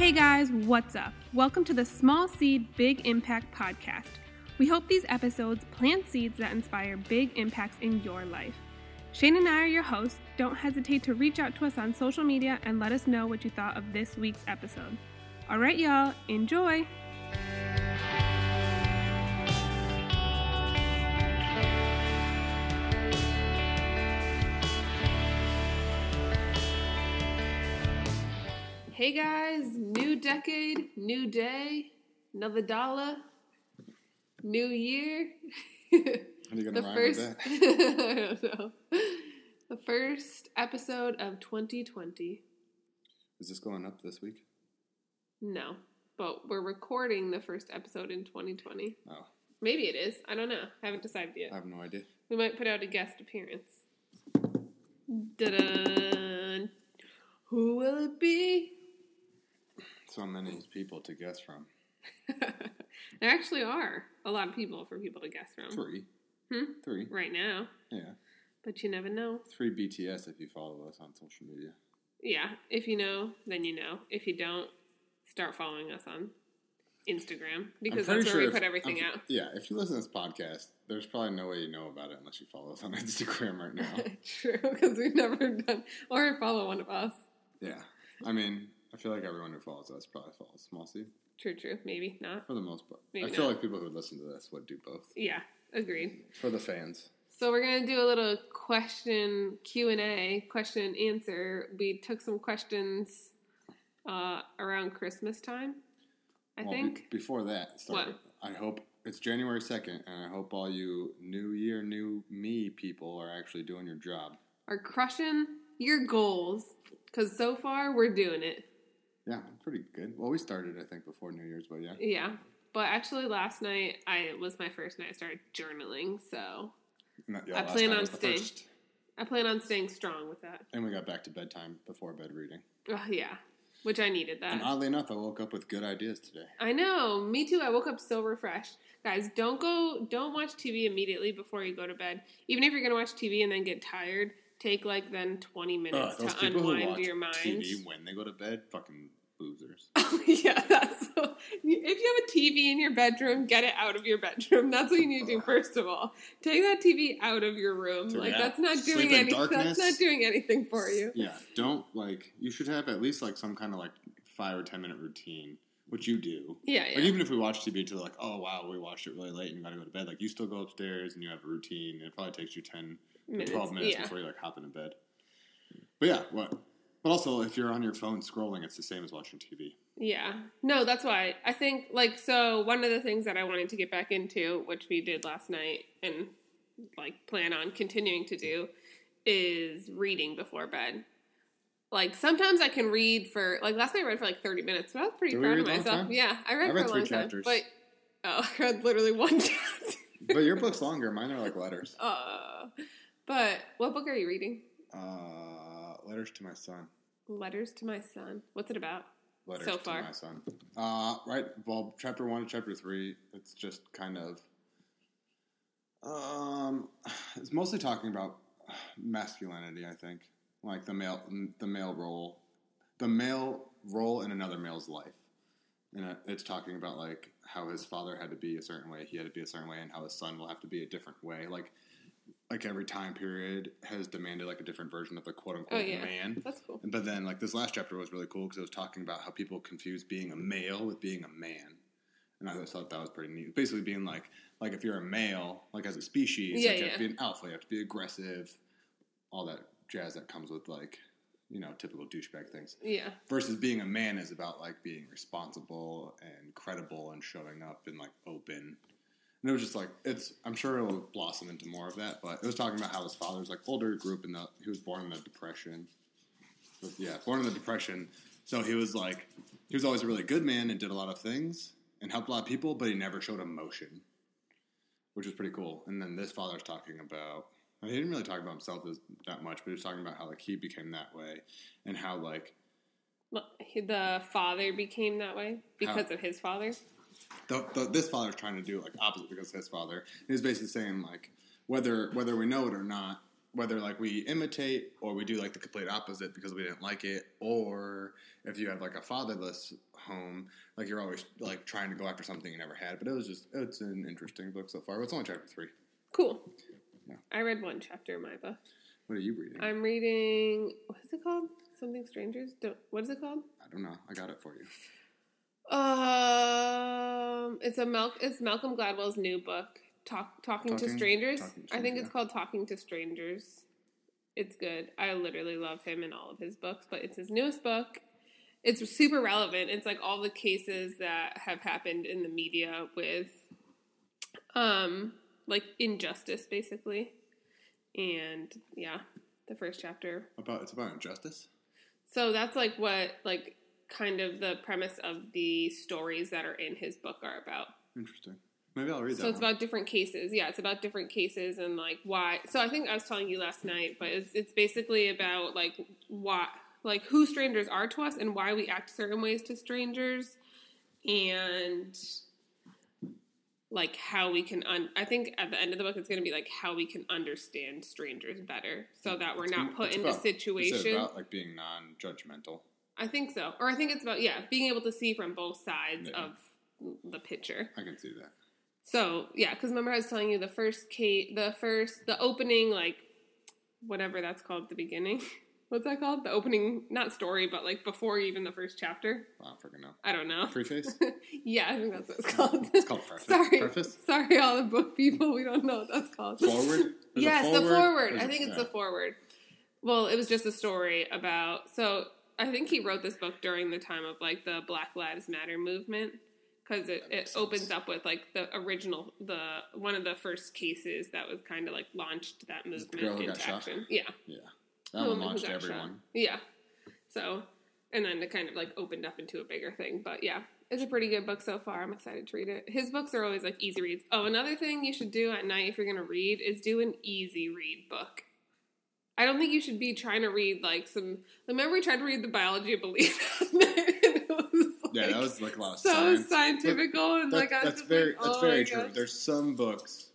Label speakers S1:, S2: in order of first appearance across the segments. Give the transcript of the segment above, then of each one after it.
S1: Hey guys, what's up? Welcome to the Small Seed Big Impact podcast. We hope these episodes plant seeds that inspire big impacts in your life. Shane and I are your hosts. Don't hesitate to reach out to us on social media and let us know what you thought of this week's episode. All right, y'all, enjoy! Hey guys, new decade, new day, another dollar, new year.
S2: Are you gonna
S1: the
S2: rhyme
S1: first? I don't know. The first episode of 2020.
S2: Is this going up this week?
S1: No, but we're recording the first episode in 2020.
S2: Oh,
S1: Maybe it is. I don't know. I haven't decided yet.
S2: I have no idea.
S1: We might put out a guest appearance. Da-dun. Who will it be?
S2: So many people to guess from.
S1: there actually are a lot of people for people to guess from
S2: Three.
S1: Hmm?
S2: Three.
S1: right now,
S2: Yeah.
S1: but you never know.
S2: Three BTS if you follow us on social media.
S1: Yeah, if you know, then you know. If you don't, start following us on Instagram because that's where
S2: sure
S1: we
S2: if-
S1: put everything
S2: I'm-
S1: out.
S2: Yeah, if you listen to this podcast, there's probably no way you know about it unless you follow us on Instagram right now.
S1: True, because we've never done or follow one of us.
S2: yeah. I mean, I feel like everyone who follows us probably follows Small Seed
S1: True, true. Maybe not.
S2: for the most part.
S1: Maybe
S2: I feel
S1: not.
S2: like people who listen to this would do both.
S1: Yeah, agreed.
S2: For the fans.
S1: So we're gonna do a little question Q and A, question and answer. We took some questions uh, around Christmas time. I
S2: Well, be-
S1: think.
S2: before that, started, I hope it's January 2nd, and I hope all you New Year, New Me people are actually doing your job.
S1: are crushing your goals because so far we're doing it.
S2: Yeah, pretty good. Well, we started, I think, before New Year's, but yeah.
S1: Yeah. But actually, last night I was my first night I started journaling, so
S2: that- yeah,
S1: I plan on staying. I plan on staying strong with that.
S2: And we got back to bedtime before bed reading.
S1: Oh, yeah, which I needed that.
S2: And oddly enough, I woke up with good ideas today.
S1: I know. Me too. I woke up so refreshed. Guys, don't go. Don't watch TV immediately before you go to bed. Even if you're gonna watch TV and then get tired, take like then 20 minutes to unwind your mind.
S2: TV when they go to bed, fucking losers.
S1: yeah, that's so, if you have a TV in your bedroom, get it out of your bedroom. That's what you need to do first of all. Take that TV out of your room. Like that's not doing anything. That's not doing anything for you.
S2: Yeah, don't like. You should have at least like some kind of like five or ten minute routine, which you do.
S1: Yeah, yeah.
S2: Like even if we watch TV till like, oh wow, we watched it really late and you gotta go to bed. Like you still go upstairs and you have a routine. And it probably takes you ten
S1: Minutes,
S2: to twelve minutes
S1: yeah.
S2: before you like hop into bed. But yeah, what? But also, if you're on your phone scrolling, it's the same as watching TV.
S1: Yeah. No, that's why. I think, like, so one of the things that I wanted to get back into, which we did last night and, like, plan on continuing to do, is reading before bed. Like, sometimes I can read for, like, last night I read for like 30 minutes, but I was pretty
S2: Did
S1: proud of myself.
S2: time?
S1: Yeah, I read,
S2: I read
S1: for a
S2: three
S1: long
S2: chapters.
S1: time. But, oh, I read literally one chapter.
S2: But your book's longer. Mine are like letters.
S1: uh, but what book are you reading?
S2: Uh, letters to my son.
S1: Letters to My Son. What's it about?
S2: Letters
S1: So
S2: to
S1: far.
S2: my son. Uh, right. Well, chapter one to chapter three. It's just kind of. Um, it's mostly talking about masculinity. I think, like the male, the male role, the male role in another male's life, and it's talking about like how his father had to be a certain way, he had to be a certain way, and how his son will have to be a different way. Like, like every time period has demanded like a different version of the quote unquote
S1: Oh, yeah.
S2: man.
S1: That's cool.
S2: But then, like this last chapter was really cool because it was talking about how people confuse being a male with being a man, and I thought that was pretty neat. Basically, being like, like if you're a male, like as a species,
S1: Yeah,
S2: like, you have to be an alpha, you have to be aggressive, all that jazz that comes with like, you know, typical douchebag things.
S1: Yeah.
S2: Versus being a man is about like being responsible and credible and showing up and like open. And it was just like it's. I'm sure it'll blossom into more of that. But it was talking about how his father was like older, group the. He was born in the depression. But yeah, born in the depression. So he was like, he was always a really good man and did a lot of things and helped a lot of people, but he never showed emotion, which was pretty cool. And then this father's talking about. He didn't really talk about himself as, that much, but he was talking about how like he became that way and how like
S1: The father became that way because of his father.
S2: The, the, this father's trying to do like opposite because his father. He's basically saying like whether whether we know it or not, whether like we imitate or we do like the complete opposite because we didn't like it, or if you have like a fatherless home, like you're always like trying to go after something you never had. But it was just it's an interesting book so far. It's only chapter three.
S1: Cool.
S2: Yeah.
S1: I read one chapter of my book.
S2: What are you reading?
S1: I'm reading. What is it called? Something strangers don't. What is it called?
S2: I don't know. I got it for you.
S1: Um, it's a Mal- It's Malcolm Gladwell's new book, Talk Talking, to Strangers.
S2: Talking to
S1: I think
S2: Strangers,
S1: it's called Talking to Strangers. It's good. I literally love him and all of his books, but it's his newest book. It's super relevant. It's like all the cases that have happened in the media with, um, like injustice, basically. And yeah, the first chapter
S2: About it's about injustice.
S1: so that's like what like kind of the premise of the stories that are in his book are about.
S2: Interesting. Maybe I'll read that.
S1: So it's
S2: one.
S1: about different cases. Yeah, it's about different cases and like why. So I think I was telling you last night, but it's it's basically about like why like who strangers are to us and why we act certain ways to strangers and like how we can un- I think at the end of the book it's going to be like how we can understand strangers better so that we're not put
S2: it's
S1: into
S2: about-
S1: situations
S2: about like being non-judgmental?
S1: I think so. Or I think it's about yeah, being able to see from both sides of the picture.
S2: I can see that.
S1: So yeah, because remember I was telling you the first Kate, the first, the opening, like whatever that's called the beginning. What's that called? The opening, not story, but like before even the first chapter.
S2: I don't freaking know.
S1: I don't know.
S2: Preface.
S1: yeah, I think that's what it's called.
S2: It's called preface.
S1: sorry,
S2: Preface?
S1: sorry, all the book people. We don't know what that's called.
S2: Forward. It
S1: yes, the forward.
S2: Or is
S1: I think it's
S2: yeah.
S1: the forward. Well, it was just a story about. So I think he wrote this book during the time of like the Black Lives Matter movement because it, it opens
S2: sense.
S1: up with like the original the one of the first cases that was kind of like launched that movement into
S2: got shot?
S1: action. Yeah,
S2: Yeah. That one launched everyone.
S1: Yeah. So, and then it kind of like opened up into a bigger thing. But yeah, it's a pretty good book so far. I'm excited to read it. His books are always like easy reads. Oh, another thing you should do at night if you're going to read is do an easy read book. I don't think you should be trying to read like some. Remember, we tried to read the biology of belief. was
S2: Yeah, that was like a lot of
S1: so
S2: science.
S1: scientific and
S2: That-
S1: like I
S2: that's very
S1: like,
S2: that's
S1: oh
S2: very true.
S1: gosh.
S2: There's some books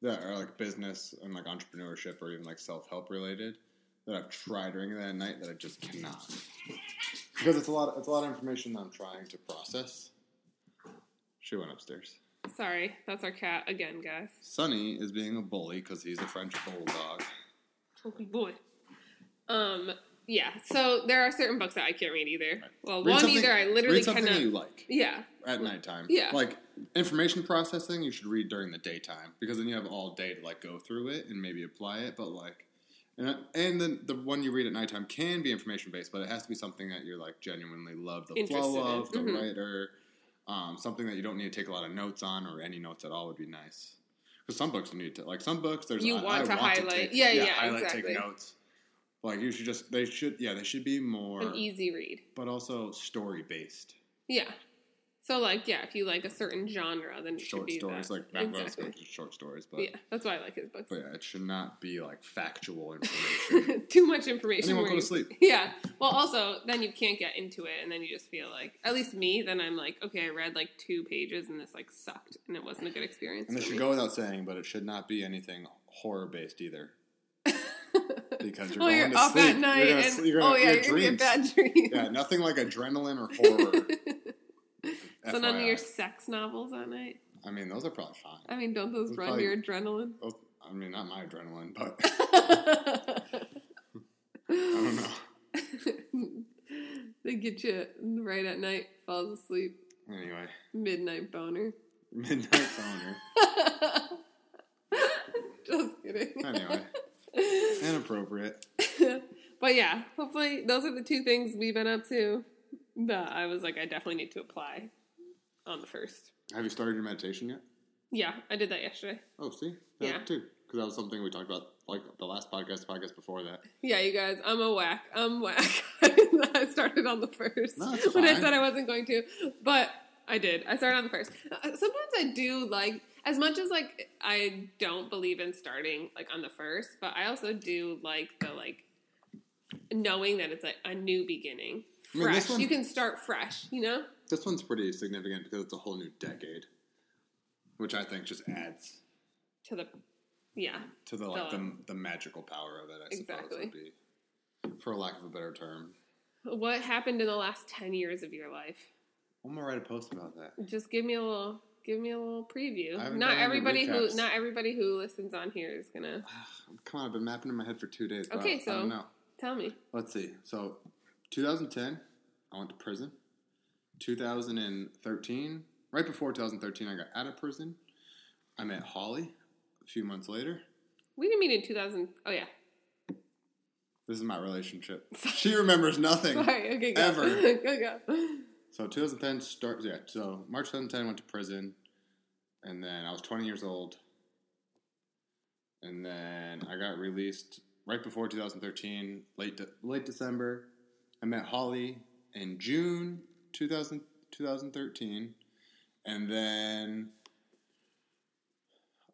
S2: that are like business and like entrepreneurship or even like self help related that I've tried reading that at night that I just cannot because it's a lot. Of, It's a lot of information that I'm trying to process. She went upstairs.
S1: Sorry, that's our cat again, guys.
S2: Sonny is being a bully because he's a French bulldog.
S1: Good boy. Um. Yeah. So there are certain books that I can't read either. Well,
S2: Read
S1: one either I literally
S2: read something
S1: cannot.
S2: you like
S1: Yeah.
S2: at nighttime.
S1: Yeah.
S2: like information processing, you should read during the daytime because then you have all day to like go through it and maybe apply it. But like, and and then the one you read at nighttime can be information based, but it has to be something that you're like genuinely love the flow
S1: in.
S2: of the
S1: Mhm.
S2: writer. Um, something that you don't need to take a lot of notes on or any notes at all would be nice. Because some books you need to like some books there's
S1: You
S2: I-
S1: want
S2: I
S1: to highlight.
S2: take-
S1: Yeah, yeah,
S2: highlight
S1: exactly.
S2: take notes. Like you should just they should yeah they should be more
S1: An easy read.
S2: but also story based.
S1: Yeah. So like yeah, if you like a certain genre, then it should
S2: short
S1: be
S2: stories,
S1: that.
S2: like really
S1: exactly.
S2: just short stories, but
S1: Yeah, that's why I like his books.
S2: but yeah, it should not be like factual information.
S1: Too much information.
S2: and you won't go to sleep.
S1: Yeah. Well, also then you can't get into it, and then you just feel like, at least me, then I'm like, okay, I read like two pages, and this like sucked, and it wasn't a good experience.
S2: And it
S1: for
S2: should
S1: me.
S2: go without saying, but it should not be anything horror based either. Because you're
S1: well,
S2: going
S1: you're
S2: to
S1: up
S2: sleep.
S1: at night,
S2: You're gonna
S1: and
S2: sleep- you're gonna-
S1: oh yeah,
S2: your
S1: you're gonna get bad dreams.
S2: Yeah, nothing like adrenaline or horror.
S1: So none of your sex novels at night.
S2: I mean, those are probably fine.
S1: I mean, don't those
S2: Those
S1: run
S2: probably-
S1: your adrenaline?
S2: Those, I mean, not my adrenaline, but
S1: I
S2: I don't know.
S1: they get you right at night, falls asleep,
S2: Anyway,
S1: midnight boner.
S2: midnight boner.
S1: Just kidding.
S2: Anyway, inappropriate.
S1: but yeah, hopefully those are the two things we've been up to that I was like, I definitely need to apply on the first.
S2: Have you started your meditation yet?
S1: Yeah, I did that yesterday.
S2: Oh, see,
S1: Yeah.
S2: too. Because that was something we talked about, like the last podcast, podcast before that.
S1: Yeah, you guys, I'm a whack. I'm whack. I started on the first
S2: No,
S1: when I said I wasn't going to, but I did. I started on the first. Uh, Sometimes I do like, as much as like I don't believe in starting like on the first, but I also do like the like knowing that it's like a new beginning,
S2: I mean,
S1: fresh.
S2: one-
S1: you can start fresh. You know.
S2: This one's pretty significant because it's a whole new decade, which I think just adds.
S1: to the Yeah.
S2: to the like
S1: The-
S2: the, the magical power of it. I
S1: Exactly.
S2: suppose would be, for lack of a better term.
S1: What happened in the last ten years of your life?
S2: I'm gonna write a post about that.
S1: Just give me a little give me a little preview. Not everybody who not everybody who listens on here is gonna
S2: Come on, I've been mapping in my head for two days.
S1: Okay,
S2: I
S1: so-
S2: don't know.
S1: tell me.
S2: Let's see. So, 2010, I went to prison. 2013, right before 2013, I got out of prison. I met Holly a few months later.
S1: We didn't meet in 2000. Oh, yeah.
S2: This is my relationship. She remembers nothing.
S1: Sorry, okay, go.
S2: Ever.
S1: go go.
S2: So 2010 starts. Yeah. So March 2010 went to prison, and then I was 20 years old, and then I got released right before 2013, late de- late December. I met Holly in June 2000, 2013, and then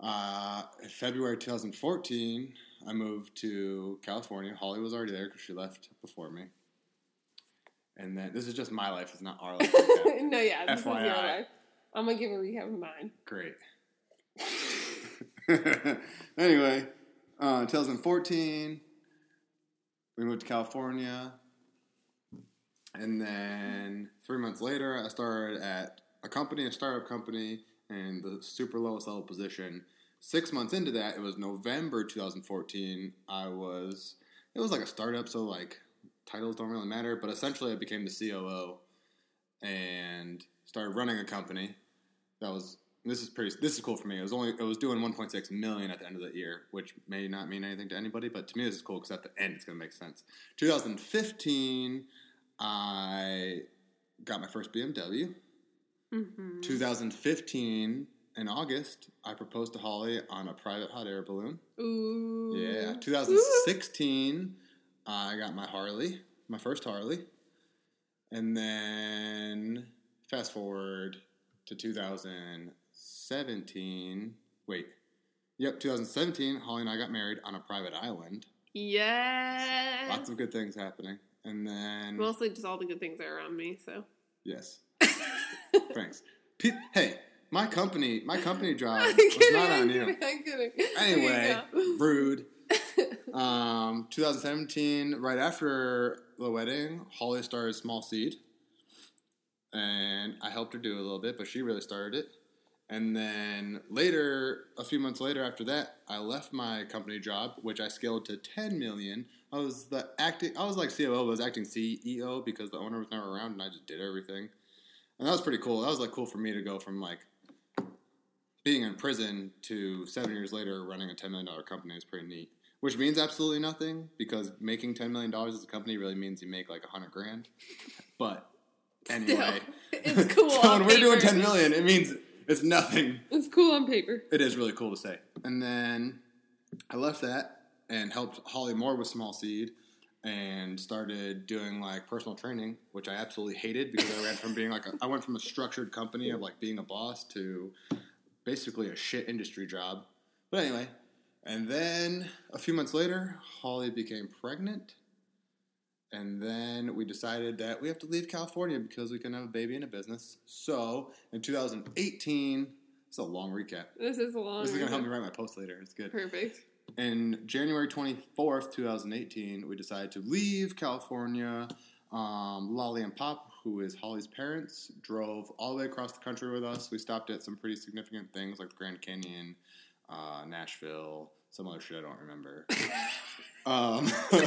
S2: uh, February 2014, I moved to California. Holly was already there because she left before me. And then this is just my life; it's not our life.
S1: no, yeah, this is your life. I'm gonna give a recap of mine.
S2: Great. anyway, uh, 2014, we moved to California. And then three months later, I started at a company, a startup company, in the super lowest level position. Six months into that, it was November 2014. I was, it was like a startup, so like titles don't really matter, but essentially I became the COO and started running a company that was this is pretty this is cool for me. It was only it was doing 1.6 million at the end of the year, which may not mean anything to anybody, but to me this is cool because at the end it's going to make sense. 2015, I got my first BMW.
S1: Mm-hmm.
S2: 2015 in August, I proposed to Holly on a private hot air balloon.
S1: Ooh.
S2: Yeah. 2016, I got my Harley, my first Harley. And then fast forward to 2017. Wait. Yep, 2017, Holly and I got married on a private island.
S1: Yes.
S2: Lots of good things happening. And then,
S1: Mostly just all the good things are around me. So.
S2: yes. Thanks. Pe- hey, my company, my company job
S1: I'm
S2: was
S1: kidding.
S2: not
S1: I'm
S2: on you.
S1: I'm kidding.
S2: Anyway, rude. Um, 2017, right after the wedding, Holly started Small Seed, and I helped her do a little bit, but she really started it. And then later, a few months later after that, I left my company job, which I scaled to 10 million. I was the acting, I was like COO, but I was acting CEO because the owner was never around, and I just did everything. And that was pretty cool. That was like cool for me to go from like being in prison to seven years later running a $10 million company is pretty neat. Which means absolutely nothing because making $10 million as a company really means you make like a 100 grand. But anyway,
S1: It's cool
S2: so when we're doing. 10 million, it means it's nothing.
S1: It's cool on paper.
S2: It is really cool to say. And then I left that and helped Holly more with Small Seed and started doing like personal training, which I absolutely hated because I went from being like a, I went from a structured company of like being a boss to basically a shit industry job. But anyway, and then a few months later, Holly became pregnant. And then we decided that we have to leave California because we can have a baby and a business. So in 2018, it's a long recap.
S1: This is a long.
S2: This is gonna help me write my post later. It's good.
S1: Perfect.
S2: In January 24th, 2018, we decided to leave California. Um, Lolly and Pop, who is Holly's parents, drove all the way across the country with us. We stopped at some pretty significant things like the Grand Canyon, uh, Nashville, some other shit I don't remember. um,
S1: Some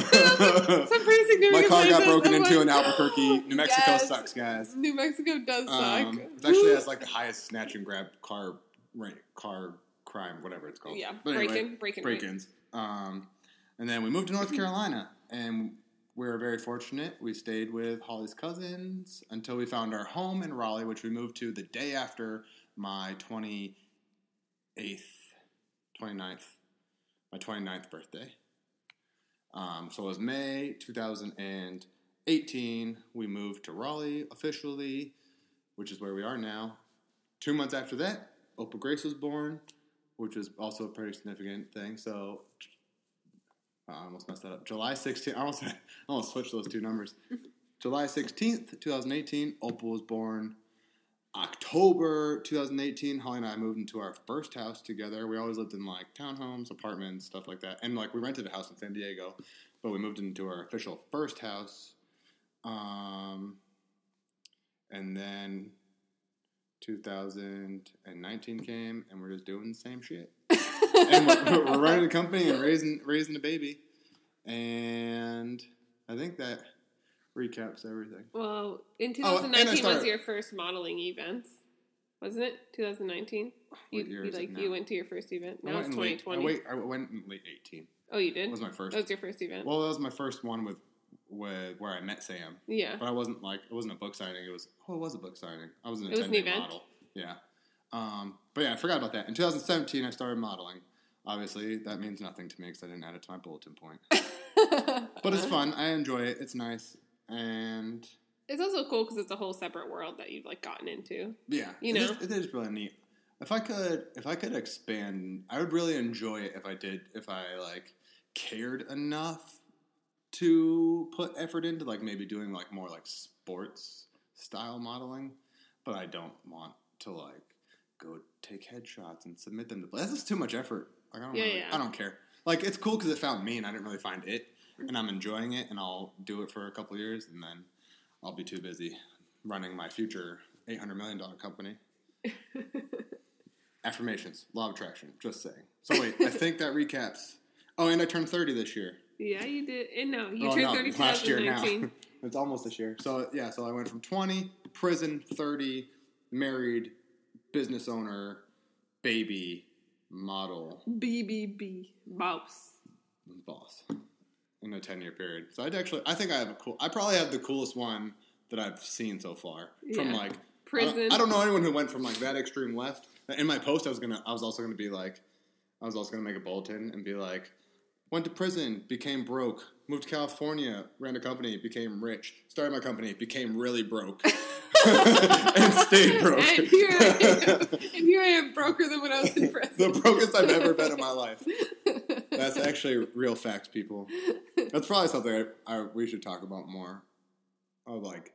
S1: pretty significant.
S2: my car got broken into in Albuquerque. New Mexico
S1: yes.
S2: sucks, guys.
S1: New Mexico does suck.
S2: Um, it actually has like the highest snatch and grab car rate, car crime, whatever it's called.
S1: yeah,
S2: But anyway,
S1: break-in, break-in,
S2: break-ins. Um, and then we moved to North Carolina, and we were very fortunate. We stayed with Holly's cousins until we found our home in Raleigh, which we moved to the day after my 28th, 29th, my 29th birthday. Um, so it was May 2018. We moved to Raleigh officially, which is where we are now. Two months after that, Opal Grace was born, which was also a pretty significant thing. So I almost messed that up. July 16th, I almost, I almost switched those two numbers. July 16th, 2018, Opal was born. October 2018, Holly and I moved into our first house together. We always lived in like townhomes, apartments, stuff like that. And like we rented a house in San Diego, but we moved into our official first house. Um, and then 2019 came, and we're just doing the same shit. and we're, we're running a company and raising raising a baby. And I think that recaps everything.
S1: Well, in
S2: Oh,
S1: 2019 was your first modeling events, wasn't it? 2019. You, you like you went to your first event. Now it's
S2: in late-
S1: 2020.
S2: I, wait, I went in late 18.
S1: Oh, you did.
S2: That was my first.
S1: That was your first event.
S2: Well, that was my first one with with where I met Sam.
S1: yeah.
S2: But I wasn't like it wasn't a book signing. It was oh, it was a book signing. I was an
S1: It was an event?
S2: model. Yeah. Um, but yeah, I forgot about that. In 2017, I started modeling. Obviously, that means nothing to me because I didn't add it to my bulletin point. But it's fun. I enjoy it. It's nice. And
S1: It's also cool because it's a whole separate world that you've like gotten into.
S2: yeah,
S1: You
S2: it is-
S1: know?
S2: it is really neat. If I could, if I could expand, I would really enjoy it if I did. If I like cared enough to put effort into like maybe doing like more like sports style modeling, but I don't want to like go take headshots and submit them to. That's just too much effort. Like I don't,
S1: Yeah,
S2: really,
S1: yeah.
S2: I don't care. Like it's cool because it found me and I didn't really find it, and I'm enjoying it, and I'll do it for a couple years, and then I'll be too busy running my future eight hundred million dollar company. Affirmations, law of attraction. Just saying. So wait, I think that recaps. Oh, and I turned thirty this year.
S1: Yeah, you did. And no, you
S2: Oh,
S1: turned
S2: no,
S1: 30
S2: last year now. it's almost this year. So yeah, so I went from twenty, prison, thirty, married, business owner, baby, model,
S1: BBB. Boss.
S2: boss in a ten year period. So I'd actually, I think I have a cool. I probably have the coolest one that I've seen so far. From like
S1: Prison.
S2: I don't, I don't know anyone who went from like that extreme left. In my post, I was gonna, I was also gonna be like, I was also gonna make a bulletin and be like, went to prison, became broke, moved to California, ran a company, became rich, started my company, became really broke, and stayed broke.
S1: And here I am. And here I am, broker than when I was in prison.
S2: the brokest I've ever been in my life. That's actually real facts, people. That's probably something I, I, we should talk about more. Of like,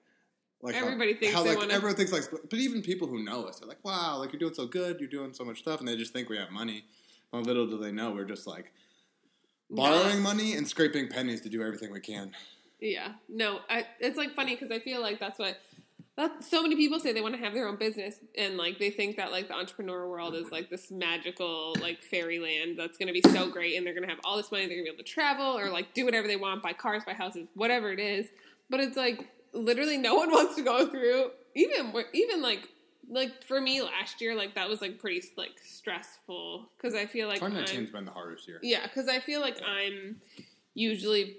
S2: like how-
S1: Everybody thinks
S2: how like
S1: wanna-
S2: everyone thinks like, but even people who know us, they're like, wow, like you're doing so good, you're doing so much stuff, and they just think we have money. Well, little do they know we're just like borrowing money and scraping pennies to do everything we can.
S1: Yeah, no, I, it's like funny because I feel like that's what that so many people say they want to have their own business and like they think that like the entrepreneur world is like this magical like fairyland that's going to be so great and they're going to have all this money they're going to be able to travel or like do whatever they want buy cars buy houses whatever it is. But it's like literally no one wants to go through even even like like for me last year like that was like pretty like stressful because I feel like I'm-
S2: 2019's been the hardest year.
S1: yeah, because I feel like I'm usually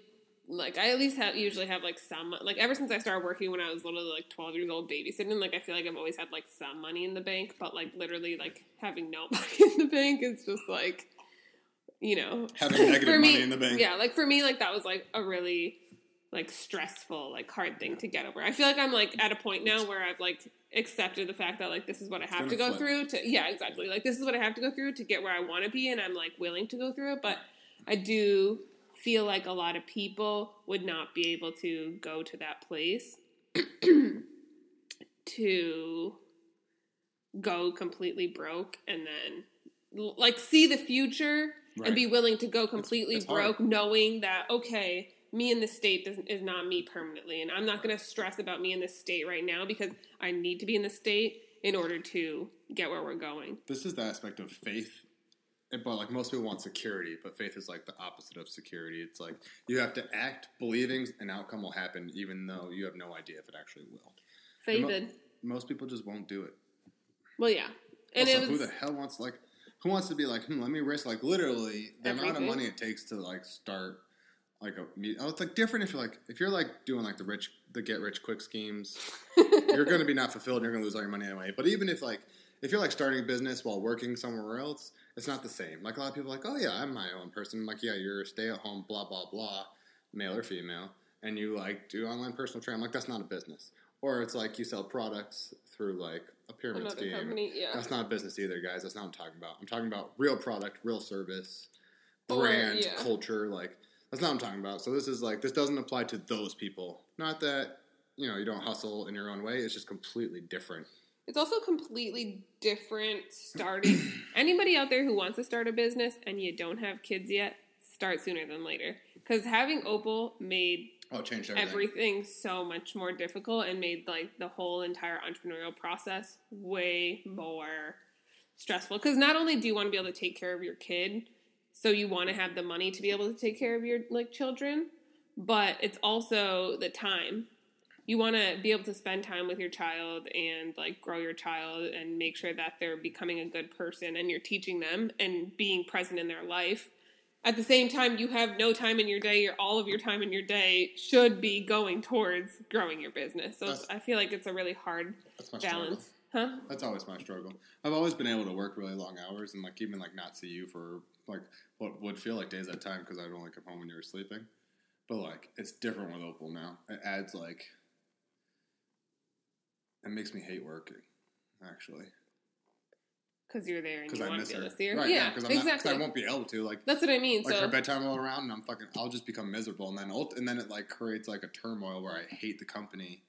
S1: like I at least have usually have like some like ever since I started working when I was literally like 12 years old babysitting like I feel like I've always had like some money in the bank but like literally like having no money in the bank is just like you know
S2: Having negative
S1: for me,
S2: money in the bank.
S1: yeah like for me like that was like a really like stressful like hard thing to get over I feel like I'm like at a point now where I've like accepted the fact that like this is what I have
S2: gonna
S1: go
S2: flip.
S1: through to yeah exactly like this is what I have to go through to get where I want to be and I'm like willing to go through it but I do feel like a lot of people would not be able to go to that place to go completely broke and then like see the future
S2: Right.
S1: and be willing to go completely
S2: it's hard.
S1: broke knowing that okay me in the state is not me permanently and i'm not going to stress about me in the state right now because i need to be in the state in order to get where we're going
S2: This is the aspect of faith. But like most people want security, but faith is like the opposite of security. It's like you have to act believing an outcome will happen, even though you have no idea if it actually will. And mo-
S1: Faith,
S2: most people just won't do it.
S1: well yeah and
S2: also,
S1: it
S2: who the hell wants like who wants to be like, hmm, let me risk like literally the amount of money it takes to like start like a oh, it's like different if you're like if you're like doing like the rich the get rich quick schemes, you're gonna be not fulfilled and you're gonna lose all your money anyway. But even if like if you're like starting a business while working somewhere else, it's not the same. Like a lot of people are like, oh yeah, I'm my own person. like yeah, you're stay at home, blah blah blah, male or female, and you like do online personal training. Like that's not a business. Or it's like you sell products through like a pyramid
S1: another
S2: scheme.
S1: company yeah
S2: That's not a business either, guys. That's not what I'm talking about. I'm talking about real product, real service,
S1: Or,
S2: brand,
S1: yeah.
S2: culture. Like that's not what I'm talking about. So this is like this doesn't apply to those people. Not that you know you don't hustle in your own way. It's just completely different.
S1: It's also completely different starting. Anybody out there who wants to start a business and you don't have kids yet, start sooner than later. Because having Opal made
S2: Oh, changed everything.
S1: everything so much more difficult and made like the whole entire entrepreneurial process way more stressful because not only do you want to be able to take care of your kid so you want to have the money to be able to take care of your like children but it's also the time. You want to be able to spend time with your child and like grow your child and make sure that they're becoming a good person and you're teaching them and being present in their life. At the same time you have no time in your day your all of your time in your day should be going towards growing your business. So i feel like it's a really hard
S2: That's my struggle.
S1: balance. Huh?
S2: That's always my struggle. I've always been able to work really long hours and like even like not see you for like what would feel like days at a time because I'd only come home when you were sleeping. But like it's different with Opal now. It adds like it makes me hate working actually
S1: because you're there and
S2: because
S1: you
S2: I
S1: want
S2: miss
S1: to be
S2: her.
S1: able to see her
S2: Right?
S1: yeah
S2: because I'm
S1: exactly
S2: not, I won't be able to like.
S1: that's what i mean
S2: Like
S1: so
S2: her bedtime all around, and I'm fucking. I'll just become miserable, and then ult- and then it like creates like a turmoil where I hate the company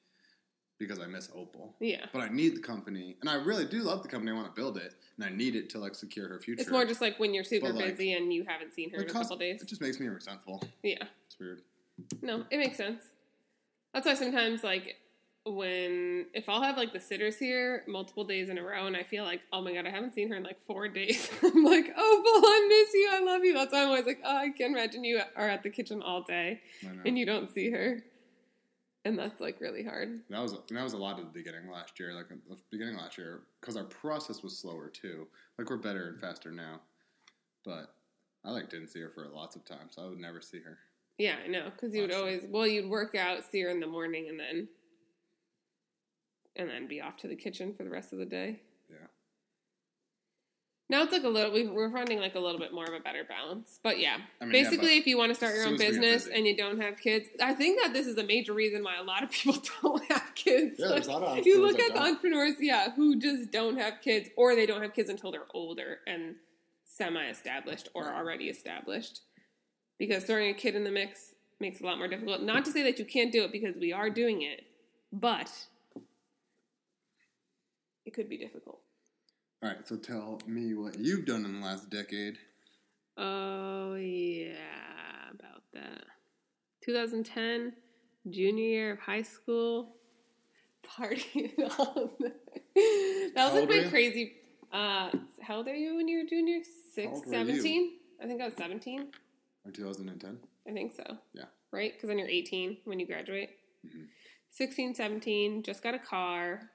S2: because I miss Opal.
S1: yeah
S2: But I need the company, and I really do love the company. I want to build it, and I need it to like secure her future.
S1: it's more just like when you're super
S2: like,
S1: busy and you haven't seen her in a couple days
S2: It just makes me resentful.
S1: yeah
S2: It's weird.
S1: No, it makes sense. That's why sometimes, like, when if I'll have like the sitters here multiple days in a row, and I feel like, oh my god, I haven't seen her in like four days. I'm like, oh, Bull, I miss you. I love you. That's why I'm always like, oh, I can imagine you are at the kitchen all day and you don't see her, and that's like really hard.
S2: that was that was a lot at the beginning last year. Like at the beginning last year, because our process was slower too. Like we're better and faster now, but I like didn't see her for lots of times. I would never see her.
S1: Yeah, I know, because you would always well, you'd work out, see her in the morning, and then and then be off to the kitchen for the rest of the day.
S2: Yeah.
S1: Now it's like a little. we- We're finding like a little bit more of a better balance, but yeah.
S2: I mean, yeah,
S1: Basically,
S2: but
S1: if you want to start your own
S2: as we get
S1: business and you don't have kids, I think that this is a major reason why a lot of people don't have kids.
S2: Yeah, there's a lot of
S1: Like, you look at the entrepreneurs, yeah, who just don't have kids, or they don't have kids until they're older and semi-established or
S2: Right.
S1: already established. Because throwing a kid in the mix makes it a lot more difficult. Not to say that you can't do it because we are doing it, but it could be difficult.
S2: All right, so tell me what you've done in the last decade.
S1: Oh yeah, about that. 2010, junior year of high school, night. That was like my crazy. Uh, how old are you when you were junior? Six,
S2: old were you?
S1: 17? I think I was 17.
S2: Or 2010?
S1: I think so.
S2: Yeah.
S1: Right? Because then you're 18 when you graduate.
S2: Mhm.
S1: 16, 17, just got a car.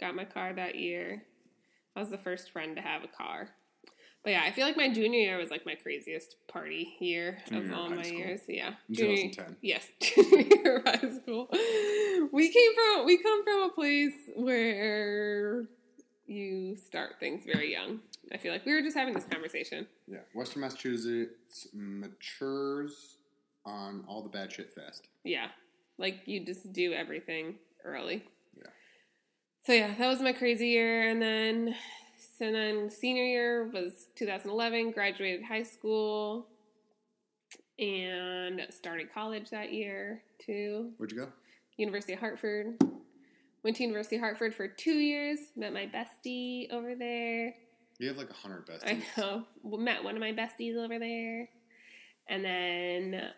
S1: Got my car that year. I was the first friend to have a car. But yeah, I feel like my junior year was like my craziest party year
S2: Junior
S1: of all my
S2: school.
S1: years. Yeah. Junior-
S2: 2010.
S1: Yes, junior year of high school. We came from we come from a place where you start things very young. I feel like we were just having this conversation.
S2: Yeah. Western Massachusetts matures on all the bad shit fast.
S1: Yeah. Like you just do everything early. So yeah, that was my crazy year and then so then senior year was 2011, graduated high school and started college that year too.
S2: Where'd you go?
S1: University of Hartford. Went to University of Hartford for 2 years, met my bestie over there.
S2: You have like a hundred besties.
S1: I know. Met one of my besties over there. And then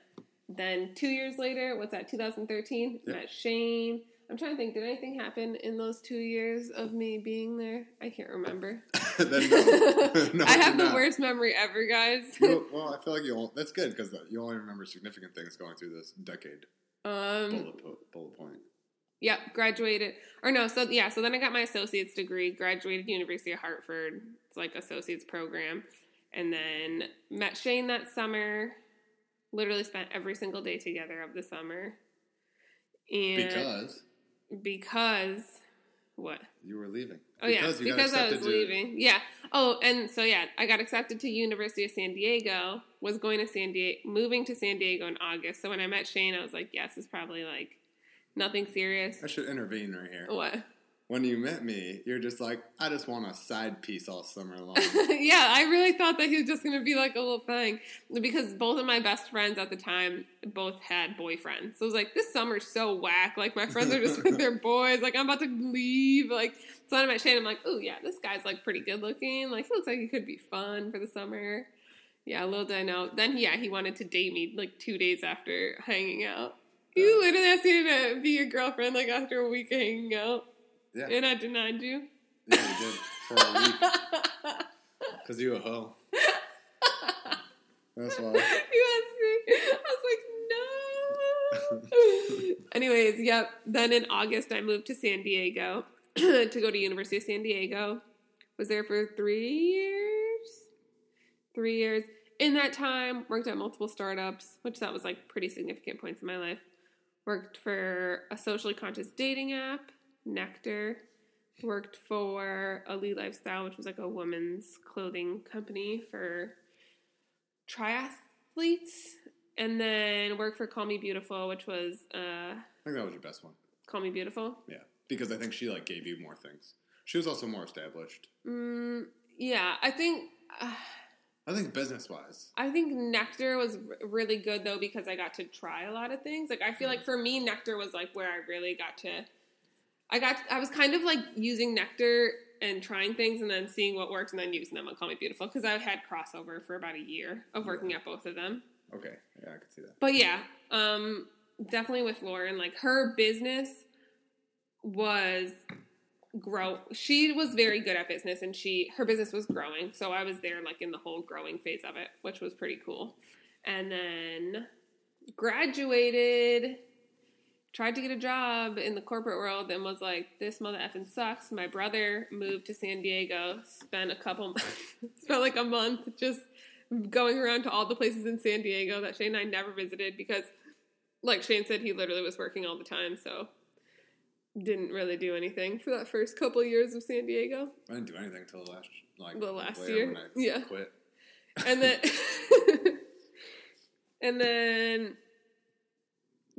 S1: then two years later, what's that, 2013?
S2: Yep.
S1: Met Shane. I'm trying to think, did anything happen in those two years of me being there? I can't remember.
S2: then no. no,
S1: I have the
S2: not.
S1: worst memory ever, guys.
S2: You- well, I feel like you. will That's good because you only remember significant things going through this decade.
S1: um,
S2: Bullet, po- bullet point.
S1: Yep, graduated. Or no, so yeah, so then I got my associate's degree, graduated University of Hartford. It's like associate's program. And then met Shane that summer. Literally spent every single day together of the summer. And
S2: Because
S1: because what?
S2: you were leaving.
S1: Oh yeah,
S2: you got
S1: because I was
S2: to-
S1: leaving. Yeah. Oh, and so yeah, I got accepted to University of San Diego. Was going to San Diego, moving to San Diego in August. So when I met Shane, I was like, yes, it's probably like nothing serious.
S2: I should intervene right here.
S1: What?
S2: When you met me, you're just like, I just want a side piece all summer long.
S1: yeah, I really thought that he was just going to be like a little thing because both of my best friends at the time both had boyfriends. So I was like, this summer's so whack. Like my friends are just with their boys. Like I'm about to leave. Like so I met Shane, I'm like, oh yeah, this guy's like pretty good looking. Like he looks like he could be fun for the summer. Yeah, little did I know. Then yeah, he wanted to date me like two days after hanging out. He literally asked me to be your girlfriend like after a week of hanging out.
S2: Yeah,
S1: And I denied you.
S2: yeah, you did for a week because you a hoe. That's why.
S1: you asked me. I was like, no. Anyways, yep. Then in August, I moved to San Diego to go to University of San Diego. Was there for three years. Three years. In that time, worked at multiple startups, which that was like pretty significant points in my life. Worked for a socially conscious dating app, Nectar. Worked for Elite Lifestyle, which was like a women's clothing company for triathletes, and then worked for Call Me Beautiful, which was uh,
S2: I think that was your best one.
S1: Call Me Beautiful.
S2: Yeah, because I think she like gave you more things. She was also more established.
S1: Mm, yeah, I think uh,
S2: I think business wise.
S1: I think Nectar was r- really good though because I got to try a lot of things. Like I feel like for me, Nectar was like where I really got to. I got. I was kind of like using Nectar and trying things and then seeing what works and then using them on Call Me Beautiful because I had crossover for about a year of working at both of them.
S2: Okay, yeah, I could see that.
S1: But yeah, um, definitely with Lauren, like her business was grow. She was very good at business, and she her business was growing. So I was there like in the whole growing phase of it, which was pretty cool. And then graduated, tried to get a job in the corporate world, and was like, "This mother effing sucks." My brother moved to San Diego, spent a couple, months, spent like a month just going around to all the places in San Diego that Shane and I never visited because, like Shane said, he literally was working all the time, so didn't really do anything for that first couple years of San Diego.
S2: I didn't do anything until the last like
S1: The last year?
S2: when I
S1: Yeah.
S2: quit.
S1: And then, and then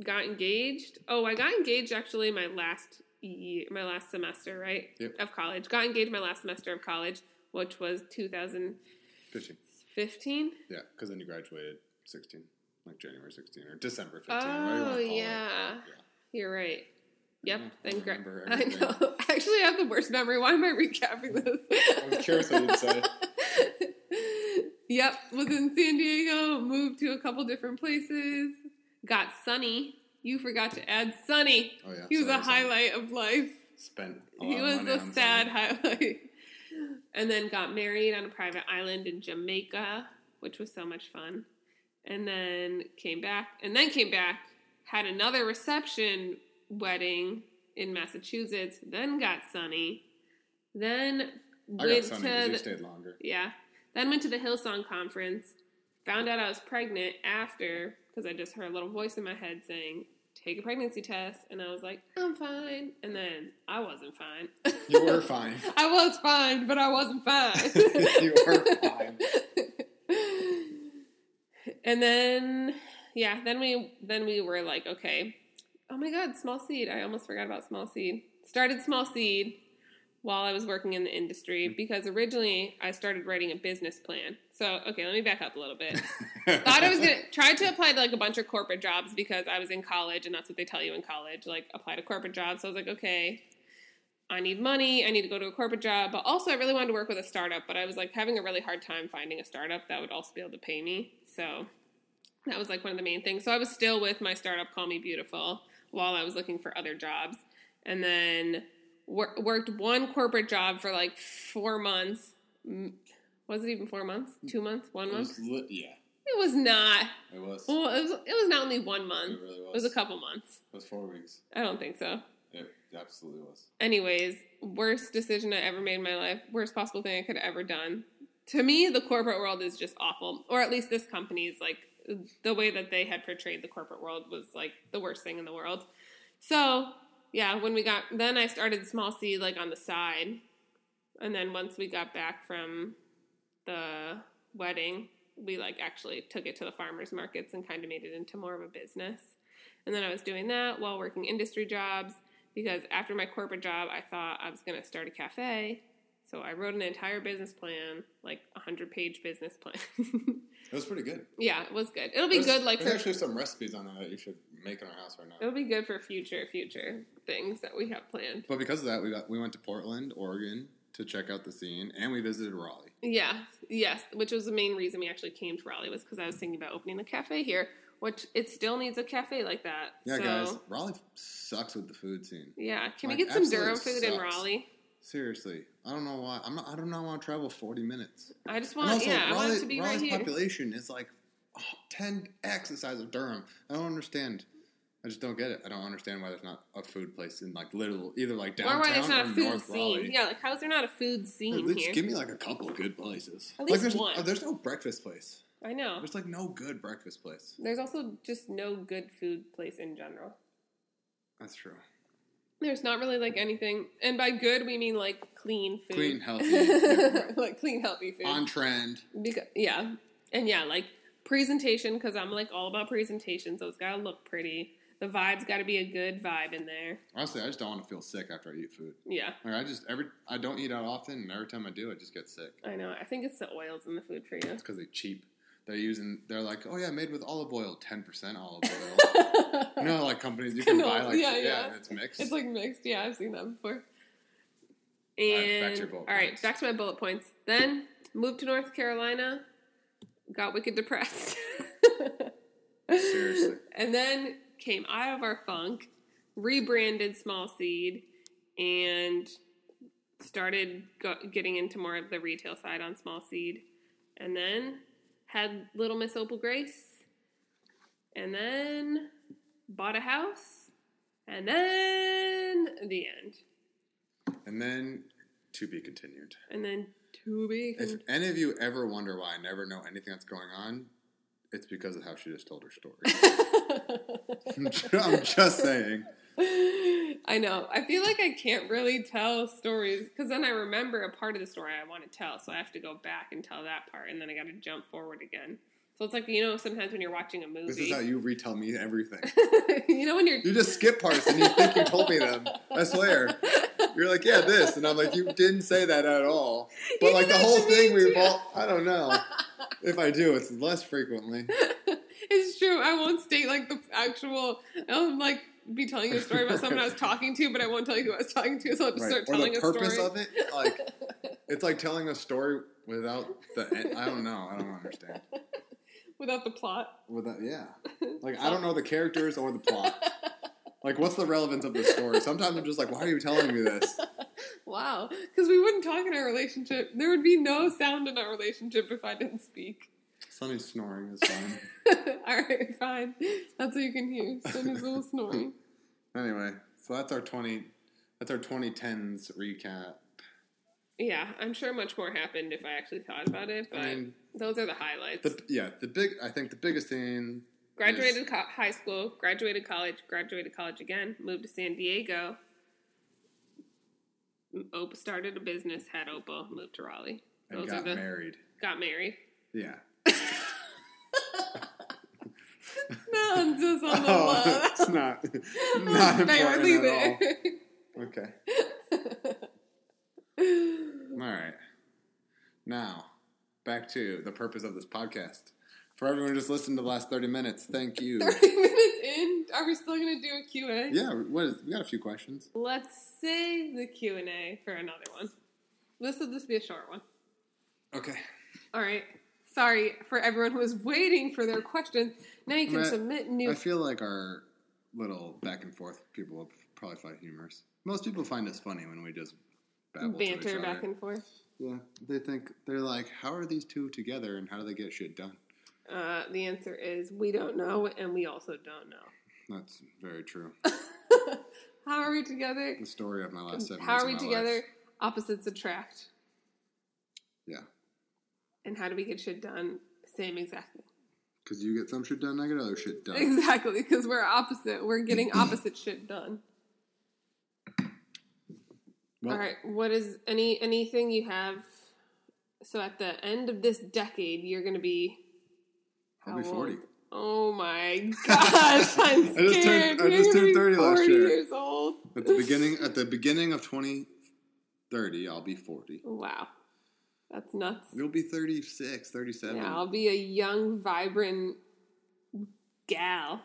S1: got engaged. Oh, I got engaged actually my last year, my last semester, right,
S2: Yep.
S1: of college. Got engaged my last semester of college, which was 2015.
S2: Fishing. Yeah, because then you graduated sixteen, like January sixteen or December fifteen. whatever you
S1: Oh
S2: wanna
S1: yeah. you're right. Yep.
S2: Yeah,
S1: then
S2: I
S1: gra- I know. I actually have the worst memory. Why am I recapping this?
S2: I was curious what you'd say.
S1: yep. Was in San Diego. Moved to a couple different places. Got Sunny. You forgot to add Sunny.
S2: Oh yeah,
S1: He was
S2: sorry,
S1: a highlight of life.
S2: Spent. A
S1: He
S2: of
S1: was a sad
S2: something.
S1: highlight. And then got married on a private island in Jamaica, which was so much fun. And then came back, and then came back, had another reception wedding in Massachusetts, then got Sunny, then
S2: I
S1: went
S2: sunny
S1: to the,
S2: stayed longer.
S1: yeah, then went to the Hillsong conference, found out I was pregnant after because I just heard a little voice in my head saying, "Take a pregnancy test," and I was like, "I'm fine," and then I wasn't fine.
S2: You were fine.
S1: I was fine, but I wasn't fine.
S2: You were fine.
S1: and then, yeah, then we then we were like, okay, oh my god, small seed. I almost forgot about small seed. Started small seed while I was working in the industry mm-hmm. because originally I started writing a business plan. So okay, let me back up a little bit. Thought I was gonna try to apply to like a bunch of corporate jobs because I was in college and that's what they tell you in college, like apply to corporate jobs. So I was like, okay, I need money, I need to go to a corporate job, but also I really wanted to work with a startup, but I was like having a really hard time finding a startup that would also be able to pay me. So that was like one of the main things. So I was still with my startup Call Me Beautiful while I was looking for other jobs. And then wor- worked one corporate job for like 4 months. Was it even 4 months? Mm. 2 months? 1
S2: It
S1: month?
S2: was li- yeah,
S1: It was not.
S2: it was.
S1: Well, it was, it was not only one month.
S2: It really
S1: It
S2: was.
S1: was a couple months.
S2: It was four weeks.
S1: I don't think so.
S2: It absolutely was.
S1: Anyways, worst decision I ever made in my life. Worst possible thing I could have ever done. To me, the corporate world is just awful. Or at least this company is like the way that they had portrayed the corporate world was like the worst thing in the world. So yeah, when we got then I started small seed like on the side. And then once we got back from the wedding, we like actually took it to the farmers markets and kind of made it into more of a business. And then I was doing that while working industry jobs. because after my corporate job, I thought I was going to start a cafe. So I wrote an entire business plan, like a hundred page business plan.
S2: It was pretty good.
S1: yeah, it was good. It'll be
S2: There's-
S1: good, like
S2: there's
S1: for
S2: actually some recipes on there that you should make in our house right now.
S1: it'll be good for future future things that we have planned.
S2: But because of that, we got we went to Portland, Oregon, to check out the scene, and we visited Raleigh.
S1: Yeah, yes, which was the main reason we actually came to Raleigh was because I was thinking about opening a cafe here, which it still needs a cafe like that.
S2: Yeah,
S1: so,
S2: guys, Raleigh sucks with the food scene.
S1: Yeah, can
S2: Like,
S1: we get some Durham food in. Raleigh?
S2: Seriously, I don't know why. I'm not. I do not know why I want to travel 40 minutes.
S1: I just want,
S2: also,
S1: yeah, I want
S2: Raleigh,
S1: it to be
S2: Raleigh's
S1: right here.
S2: population is like oh, 10x the size of Durham. I don't understand. I just don't get it. I don't understand why there's not a food place in like little either like downtown Or
S1: why there's not a food
S2: North
S1: scene?
S2: Raleigh.
S1: Yeah, like how is there not a food scene
S2: Just
S1: here?
S2: give me like a couple good places.
S1: At
S2: like
S1: least
S2: there's,
S1: one.
S2: uh, there's no breakfast place.
S1: I know.
S2: There's like no good breakfast place.
S1: There's also just no good food place in general.
S2: That's true.
S1: There's not really like anything, and by good we mean like clean food,
S2: Clean, healthy,
S1: like clean, healthy food.
S2: on trend.
S1: Because, yeah, and yeah, like presentation because I'm like all about presentation, so it's gotta look pretty. The vibe's got to be a good vibe in there.
S2: Honestly, I just don't want to feel sick after I eat food.
S1: Yeah,
S2: Like I just every I don't eat out often, and every time I do, I just get sick.
S1: I know. I think it's the oils in the food for you.
S2: It's because they're cheap. They're using. They're like, oh yeah, made with olive oil, ten percent olive oil. you know, like companies you can buy like
S1: yeah,
S2: yeah,
S1: yeah.
S2: it's mixed.
S1: It's like mixed. Yeah, I've seen that before.
S2: right,
S1: And
S2: back to
S1: all right, back to my bullet points. Then moved to North Carolina, got wicked depressed.
S2: Seriously.
S1: And then came out of our funk, rebranded Small Seed, and started go- getting into more of the retail side on Small Seed. And then had Little Miss Opal Grace. And then bought a house. And then the end.
S2: and then to be continued.
S1: And then to be.
S2: If any of you ever wonder why I never know anything that's going on, it's because of how she just told her story. I'm just saying.
S1: I know. I feel like I can't really tell stories because then I remember a part of the story I want to tell, so I have to go back and tell that part, and then I got to jump forward again. So it's like you know, sometimes when you're watching a movie,
S2: This is how you retell me everything.
S1: you know when you're
S2: You just skip parts and you think you told me them. I swear. You're like, yeah, this, and I'm like, you didn't say that at all. But
S1: You
S2: like the whole thing, we've all. I don't know. If I do, it's less frequently.
S1: it's true. I won't state like the actual. I'll like be telling you a story about someone I was talking to, but I won't tell you who I was talking to. So I'll just
S2: Right.
S1: start
S2: Or
S1: telling
S2: the
S1: a
S2: purpose
S1: story
S2: of it, like it's like telling a story without the. end. I don't know. I don't understand.
S1: without the plot.
S2: Without, yeah. Like I don't know the characters or the plot. Like, what's the relevance of the story? Sometimes I'm just like, why are you telling me this?
S1: Wow, because we wouldn't talk in our relationship. There would be no sound in our relationship if I didn't speak.
S2: Sunny's snoring is fine.
S1: All right, fine. That's what you can hear. Sonny's little snoring.
S2: Anyway, so that's our twenty. That's our 2010s recap.
S1: Yeah, I'm sure much more happened if I actually thought about it, but
S2: I mean,
S1: those are the highlights.
S2: the yeah, the big. I think the biggest thing.
S1: graduated co- high school, graduated college, graduated college again, moved to San Diego. Opa started a business, had Opal, moved to Raleigh.
S2: And got
S1: the
S2: married.
S1: got married.
S2: Yeah.
S1: No, I'm just on the
S2: Oh, it's not not
S1: barely
S2: important
S1: there.
S2: at all. Okay. All right. Now, back to the purpose of this podcast. For everyone who just listened to the last 30 minutes, thank you.
S1: 30 minutes in, are we still going to do a Q&A?
S2: Yeah, what is, we got a few questions.
S1: Let's save the Q&A for another one. This will just be a short one.
S2: Okay.
S1: All right. Sorry for everyone who was waiting for their question. Now you can
S2: Matt,
S1: submit new.
S2: I feel like our little back and forth people will probably find humorous. Most people find us funny when we just babble to each
S1: banter back and forth.
S2: Yeah, they think they're like, how are these two together, and how do they get shit done?
S1: Uh, the answer is we don't know, and we also don't know.
S2: That's very true.
S1: How are we together?
S2: The story of my last seven.
S1: How are we together?
S2: life.
S1: Opposites attract.
S2: Yeah,
S1: And how do we get shit done? Same exactly.
S2: because you get some shit done, I get other shit done.
S1: Exactly, because we're opposite. We're getting opposite shit done.
S2: Well,
S1: All right. What is any anything you have? So at the end of this decade, you're going to be
S2: I'll be
S1: how old?
S2: forty.
S1: Oh my gosh, I'm scared.
S2: I just turned- I just turned 30 last
S1: 40
S2: year.
S1: years old.
S2: At the beginning, at the beginning of 2030, I'll be 40.
S1: Wow. That's nuts.
S2: You'll be 36, 37.
S1: Yeah, I'll be a young, vibrant gal.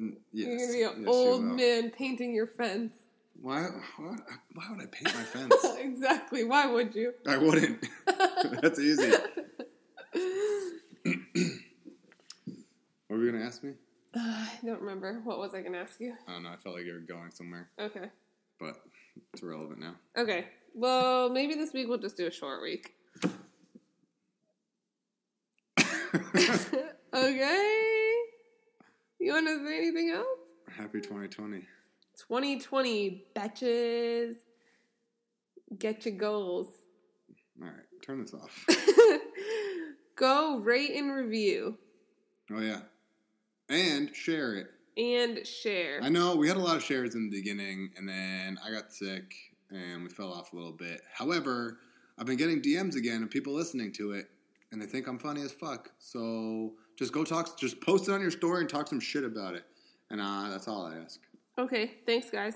S2: Mm, yes.
S1: You're gonna be an
S2: you
S1: old man painting your fence.
S2: Why, why? Why would I paint my fence?
S1: exactly. Why would you?
S2: I wouldn't. That's easy. What were you gonna ask me?
S1: I don't remember. What was I going to ask you?
S2: I don't know. I felt like you were going somewhere,
S1: Okay.
S2: but it's irrelevant now.
S1: Okay. Well, maybe this week we'll just do a short week. okay. You want to say anything else?
S2: Happy 2020.
S1: 2020, betches. Get your goals.
S2: All right, turn this off.
S1: Go rate and review
S2: Oh yeah, and share it.
S1: and share.
S2: I know we had a lot of shares in the beginning, and then I got sick and we fell off a little bit. However, I've been getting DMs again of people listening to it, and they think I'm funny as fuck. So just go talk, just post it on your story and talk some shit about it. And uh, that's all I ask.
S1: Okay. Thanks, guys.